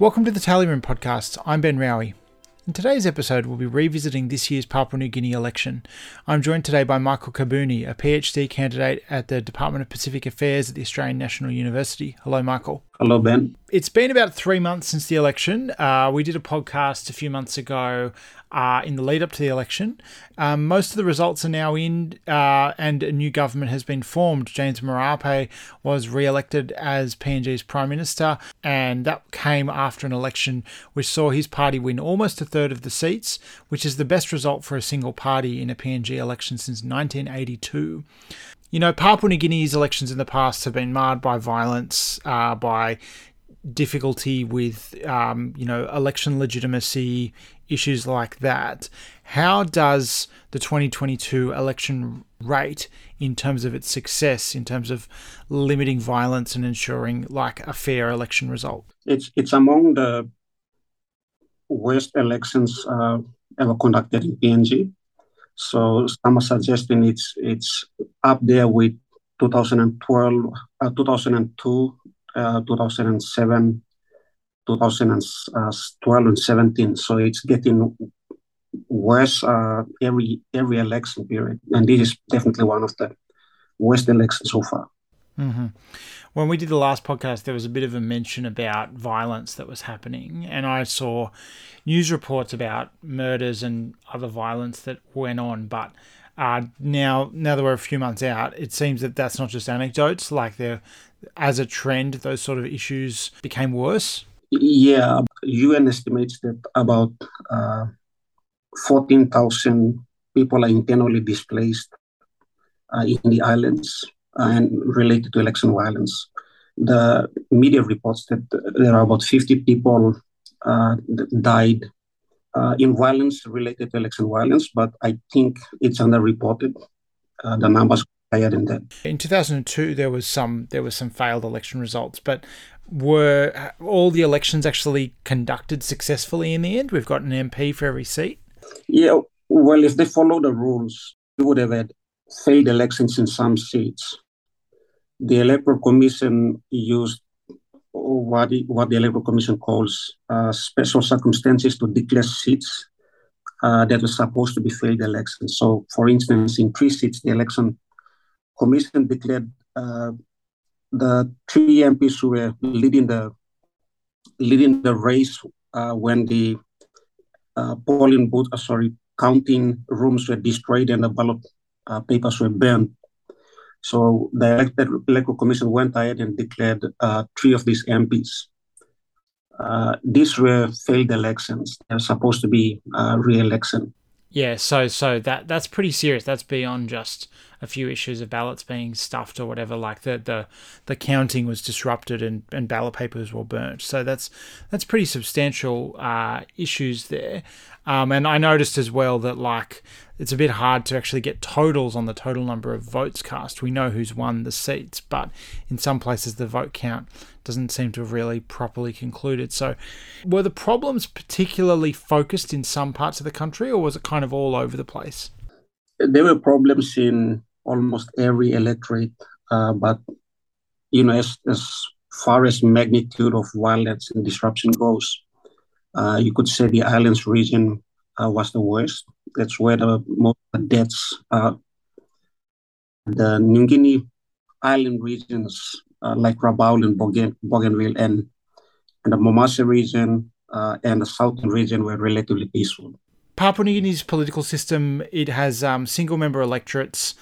Welcome to the Tally Room podcast. I'm Ben Raue. In today's episode, we'll be revisiting this year's Papua New Guinea election. I'm joined today by Michael Kabuni, a PhD candidate at the Department of Pacific Affairs at the Australian National University. Hello, Michael. Hello, Ben. It's been about three months since the election. Uh, we did a podcast a few months ago uh, in the lead up to the election. Um, most of the results are now in, uh, and a new government has been formed. James Marape was re elected as PNG's Prime Minister, and that came after an election which saw his party win almost a third of the seats, which is the best result for a single party in a PNG election since 1982. You know, Papua New Guinea's elections in the past have been marred by violence, uh, by difficulty with, um, you know, election legitimacy, issues like that. How does the 2022 election rate in terms of its success, in terms of limiting violence and ensuring like a fair election result? It's it's among the worst elections uh, ever conducted in PNG. So some are suggesting it's it's up there with 2012, uh, 2002, uh, 2007, 2012 and 17. So it's getting worse uh, every every election period, and this is definitely one of the worst elections so far. Mm-hmm. When we did the last podcast, there was a bit of a mention about violence that was happening, and I saw news reports about murders and other violence that went on. But uh, now, now that we're a few months out, it seems that that's not just anecdotes. Like there, as a trend, those sort of issues became worse. Yeah, UN estimates that about uh, fourteen thousand people are internally displaced uh, in the islands and related to election violence. The media reports that there are about 50 people uh, died uh, in violence related to election violence, but I think it's underreported. Uh, the numbers higher than that. In 2002, there was some there was some failed election results, but were all the elections actually conducted successfully in the end? We've got an MP for every seat. Yeah, well, if they follow the rules, we would have had failed elections in some seats. The Electoral Commission used what, what the Electoral Commission calls uh, special circumstances to declare seats uh, that were supposed to be failed elections. So, for instance, in three seats, the Election Commission declared uh, the three MPs who were leading the leading the race uh, when the uh, polling booth, uh, sorry, counting rooms were destroyed and the ballot uh, papers were burned. So the elected, electoral commission went ahead and declared uh, three of these MPs. Uh, these were failed elections. They're supposed to be uh, re-election. Yeah, so so that that's pretty serious. That's beyond just a few issues of ballots being stuffed or whatever. Like the the, the counting was disrupted and, and ballot papers were burnt. So that's that's pretty substantial uh, issues there. Um, and I noticed as well that like it's a bit hard to actually get totals on the total number of votes cast. We know who's won the seats, but in some places the vote count doesn't seem to have really properly concluded. So, were the problems particularly focused in some parts of the country, or was it kind of all over the place? There were problems in almost every electorate, uh, but you know, as, as far as magnitude of violence and disruption goes, uh, you could say the islands region uh, was the worst. That's where the most deaths are. The New Guinea island regions uh, like Rabaul and Bougain, Bougainville and, and the Momase region uh, and the southern region were relatively peaceful. Papua New Guinea's political system, it has um, single member electorates.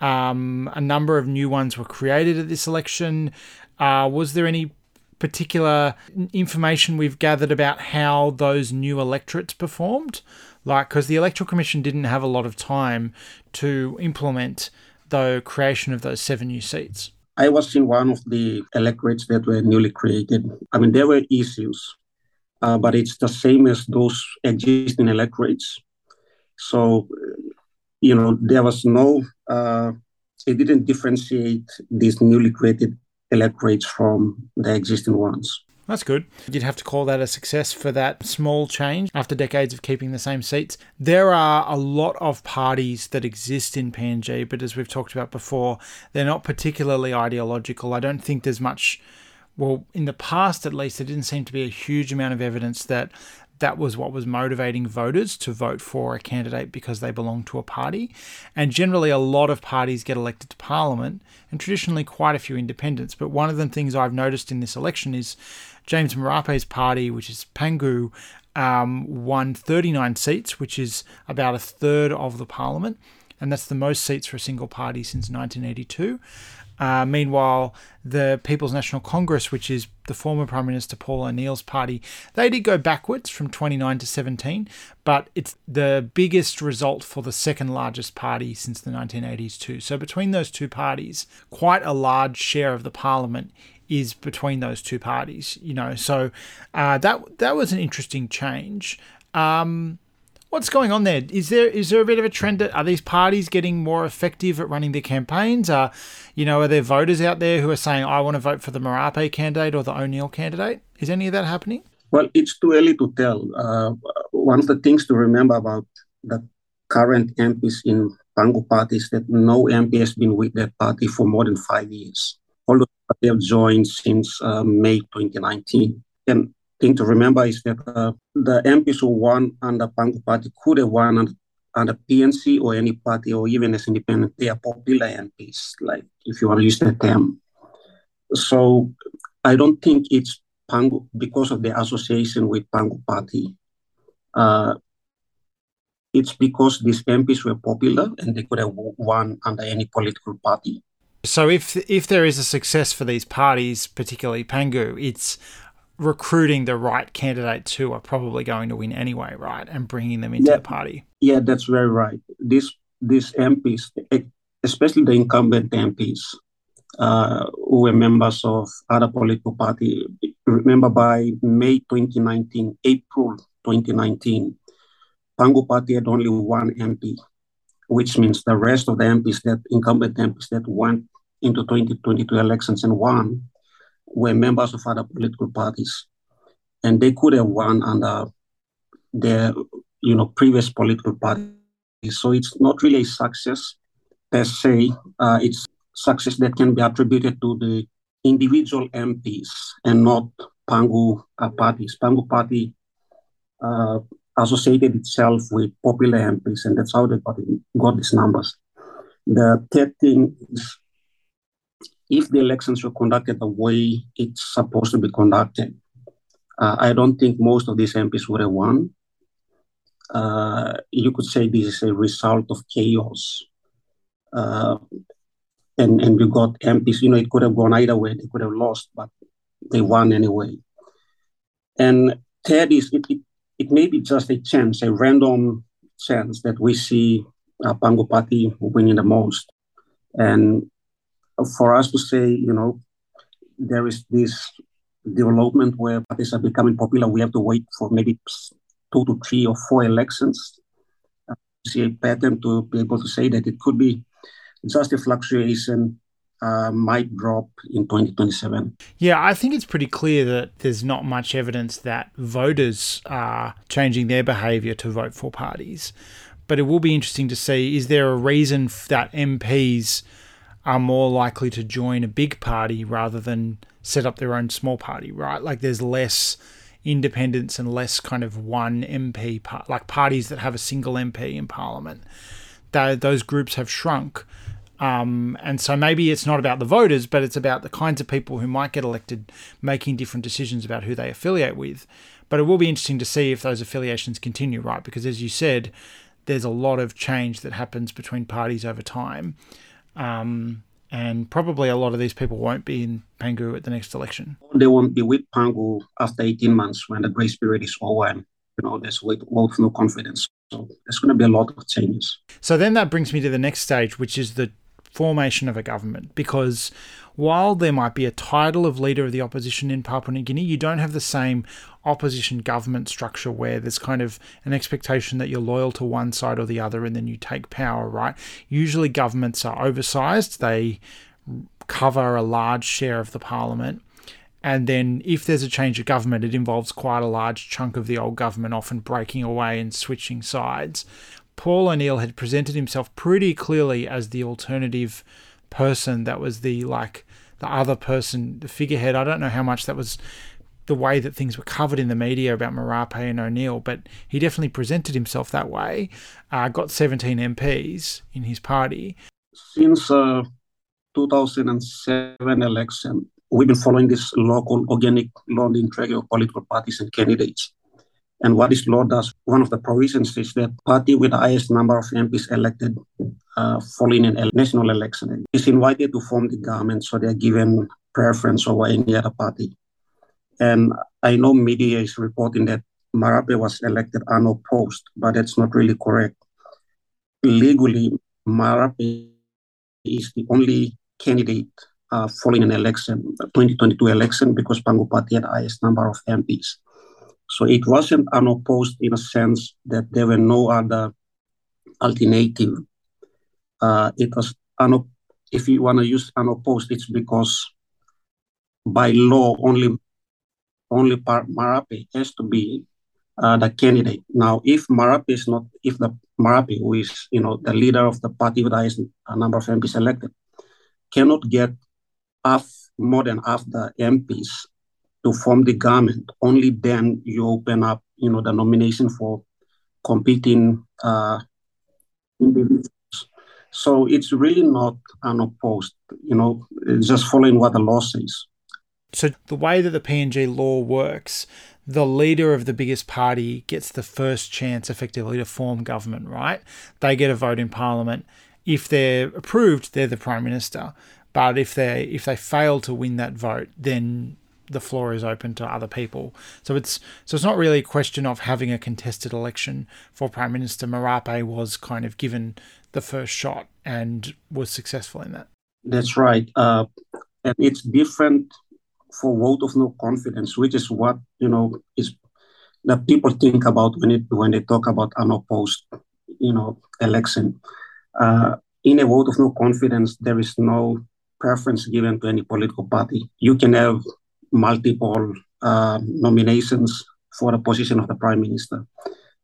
Um, a number of new ones were created at this election. Uh, was there any particular information we've gathered about how those new electorates performed? Like, because the Electoral Commission didn't have a lot of time to implement the creation of those seven new seats. I was in one of the electorates that were newly created. I mean, there were issues, uh, but it's the same as those existing electorates. So, you know, there was no, uh, it didn't differentiate these newly created electorates from the existing ones. That's good. You'd have to call that a success for that small change after decades of keeping the same seats. There are a lot of parties that exist in PNG, but as we've talked about before, they're not particularly ideological. I don't think there's much well, in the past at least, there didn't seem to be a huge amount of evidence that that was what was motivating voters to vote for a candidate because they belong to a party. And generally, a lot of parties get elected to parliament, and traditionally, quite a few independents. But one of the things I've noticed in this election is James Marape's party, which is Pangu, um, won 39 seats, which is about a third of the parliament. And that's the most seats for a single party since 1982. Uh, meanwhile, the People's National Congress, which is the former Prime Minister Paul O'Neill's party, they did go backwards from 29 to 17, but it's the biggest result for the second largest party since the 1980s, too. So, between those two parties, quite a large share of the parliament is between those two parties, you know. So, uh, that, that was an interesting change. Um, What's going on there? Is there is there a bit of a trend? That, are these parties getting more effective at running their campaigns? Are you know are there voters out there who are saying I want to vote for the Marape candidate or the O'Neill candidate? Is any of that happening? Well, it's too early to tell. Uh, one of the things to remember about the current MPs in Pangu party is that no MP has been with that party for more than five years, although they have joined since uh, May 2019. And thing to remember is that uh, the MPs who won under Pangu Party could have won under, PNC or any party or even as independent. They are popular MPs, like if you want to use that term. So I don't think it's Pangu because of the association with Pangu Party. Uh, it's because these MPs were popular and they could have won under any political party. So if if there is a success for these parties, particularly Pangu, it's recruiting the right candidates who are probably going to win anyway, right, and bringing them into yeah, the party. Yeah, that's very right. These these MPs, especially the incumbent MPs, uh, who were members of other political party. Remember, by May 2019, April 2019, Pangu Party had only one MP, which means the rest of the MPs that incumbent MPs that went into 2022 elections and won were members of other political parties, and they could have won under their you know previous political parties. So it's not really a success per se. Uh, it's success that can be attributed to the individual MPs and not Pangu uh, parties. Pangu party uh, associated itself with popular MPs, and that's how they got, got these numbers. The third thing is if the elections were conducted the way it's supposed to be conducted, uh, I don't think most of these MPs would have won. Uh, you could say this is a result of chaos. Uh, and, and we got MPs, you know, it could have gone either way. They could have lost, but they won anyway. And third is it, it, it may be just a chance, a random chance that we see uh, Pangu Party winning the most. And for us to say, you know, there is this development where parties are becoming popular, we have to wait for maybe two to three or four elections to see a pattern to be able to say that it could be just a fluctuation uh, might drop in 2027. Yeah, I think it's pretty clear that there's not much evidence that voters are changing their behaviour to vote for parties. But it will be interesting to see is there a reason that MPs are more likely to join a big party rather than set up their own small party, right? Like there's less independence and less kind of one MP, par- like parties that have a single MP in Parliament. That those groups have shrunk. Um, and so maybe it's not about the voters, but it's about the kinds of people who might get elected making different decisions about who they affiliate with. But it will be interesting to see if those affiliations continue, right? Because as you said, there's a lot of change that happens between parties over time. Um, and probably a lot of these people won't be in Pangu at the next election. They won't be with Pangu after 18 months when the grace period is over and you know there's with of no confidence. So there's going to be a lot of changes. So then that brings me to the next stage, which is the formation of a government because while there might be a title of leader of the opposition in Papua New Guinea, you don't have the same opposition government structure where there's kind of an expectation that you're loyal to one side or the other and then you take power, right? Usually governments are oversized, they cover a large share of the parliament. And then, if there's a change of government, it involves quite a large chunk of the old government often breaking away and switching sides. Paul O'Neill had presented himself pretty clearly as the alternative person that was the like the other person, the figurehead. I don't know how much that was the way that things were covered in the media about Marape and O'Neill, but he definitely presented himself that way. Uh, got 17 MPs in his party. Since uh, 2007 election, we've been following this local organic law integrity of political parties and candidates. And what this law does, one of the provisions is that party with the highest number of MPs elected uh, following a national election is invited to form the government, so they're given preference over any other party. And I know media is reporting that Marape was elected unopposed, but that's not really correct. Legally, Marape is the only candidate uh, following an election, 2022 election, because Pangu Party had the highest number of MPs. So it wasn't unopposed in a sense that there were no other alternative. Uh, it was unop- if you want to use unopposed, it's because by law only only Marape has to be uh, the candidate. Now, if Marape is not, if the Marape, who is you know the leader of the party with the highest number of MPs elected, cannot get half more than half the MPs to form the government, only then you open up, you know, the nomination for competing uh, individuals. So it's really not unopposed, you know, just following what the law says. So the way that the PNG law works, the leader of the biggest party gets the first chance effectively to form government, right? They get a vote in parliament. If they're approved, they're the prime minister. But if they if they fail to win that vote, then the floor is open to other people. So it's so it's not really a question of having a contested election for Prime Minister. Marape was kind of given the first shot and was successful in that. That's right, uh, and it's different for vote of no confidence, which is what you know is that people think about when it when they talk about unopposed, you know, election. Uh, in a vote of no confidence, there is no preference given to any political party. You can have multiple uh, nominations for the position of the prime minister.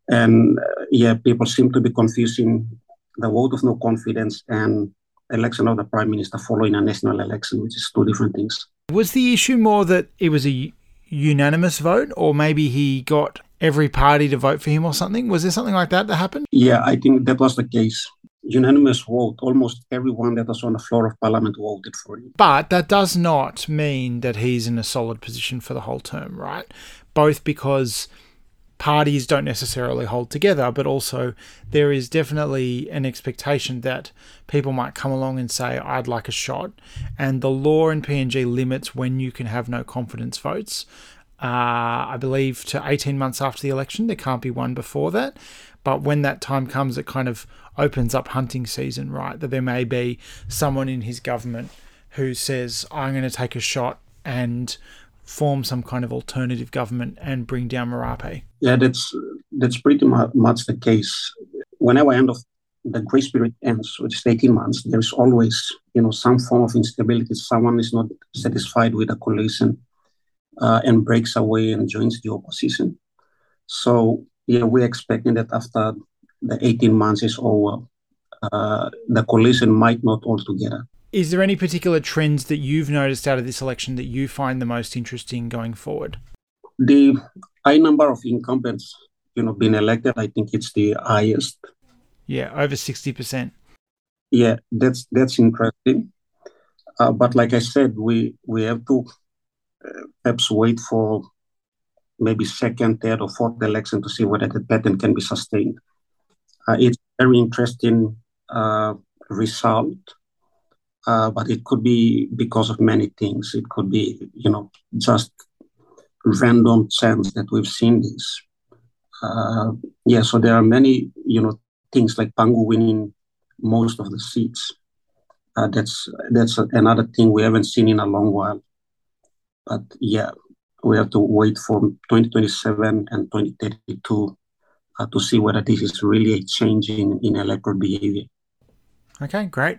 And uh, yeah, people seem to be confusing the vote of no confidence and election of the prime minister following a national election, which is two different things. Was the issue more that it was a unanimous vote, or maybe he got every party to vote for him or something? Was there something like that that happened? Yeah, I think that was the case unanimous vote. Almost everyone that was on the floor of parliament voted for him. But that does not mean that he's in a solid position for the whole term, right? Both because parties don't necessarily hold together, but also there is definitely an expectation that people might come along and say, I'd like a shot. And the law in PNG limits when you can have no confidence votes. Uh, I believe to 18 months after the election. There can't be one before that. But when that time comes, it kind of opens up hunting season, right? That there may be someone in his government who says, I'm going to take a shot and form some kind of alternative government and bring down Marape. Yeah, that's that's pretty much the case. Whenever end of the grace period ends, which is 18 months, there's always, you know, some form of instability. Someone is not satisfied with the coalition uh, and breaks away and joins the opposition. So yeah, we're expecting that after the 18 months is over, uh, the coalition might not hold together. Is there any particular trends that you've noticed out of this election that you find the most interesting going forward? The high number of incumbents, you know, being elected, I think it's the highest. Yeah, over 60%. Yeah, that's that's interesting. Uh, but like I said, we we have to uh, perhaps wait for maybe second, third, or fourth election to see whether the pattern can be sustained. Uh, it's very interesting uh, result, uh, but it could be because of many things. It could be, you know, just random chance that we've seen this. Yeah, so there are many, you know, things like Pangu winning most of the seats. Uh, that's that's another thing we haven't seen in a long while. But yeah, we have to wait for 2027 and 2032 uh, to see whether this is really a change in, in electoral behavior. Okay, great.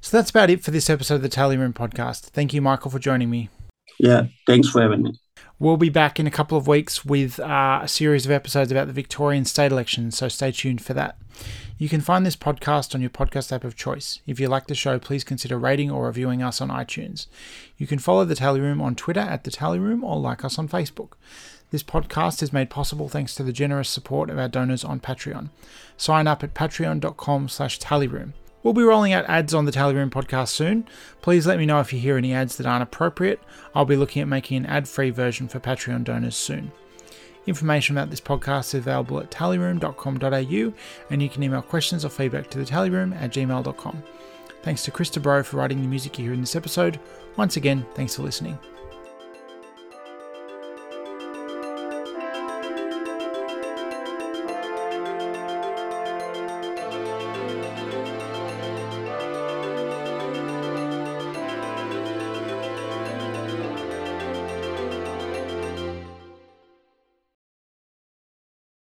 So that's about it for this episode of the Tally Room podcast. Thank you, Michael, for joining me. Yeah, thanks for having me. We'll be back in a couple of weeks with uh, a series of episodes about the Victorian state election, so stay tuned for that. You can find this podcast on your podcast app of choice. If you like the show, please consider rating or reviewing us on iTunes. You can follow The Tally Room on Twitter at The Tally Room or like us on Facebook. This podcast is made possible thanks to the generous support of our donors on Patreon. Sign up at patreon.com slash tallyroom. We'll be rolling out ads on the Tally Room podcast soon. Please let me know if you hear any ads that aren't appropriate. I'll be looking at making an ad-free version for Patreon donors soon. Information about this podcast is available at tallyroom.com.au and you can email questions or feedback to the tallyroom at gmail.com. Thanks to Chris Bro for writing the music you hear in this episode. Once again, thanks for listening.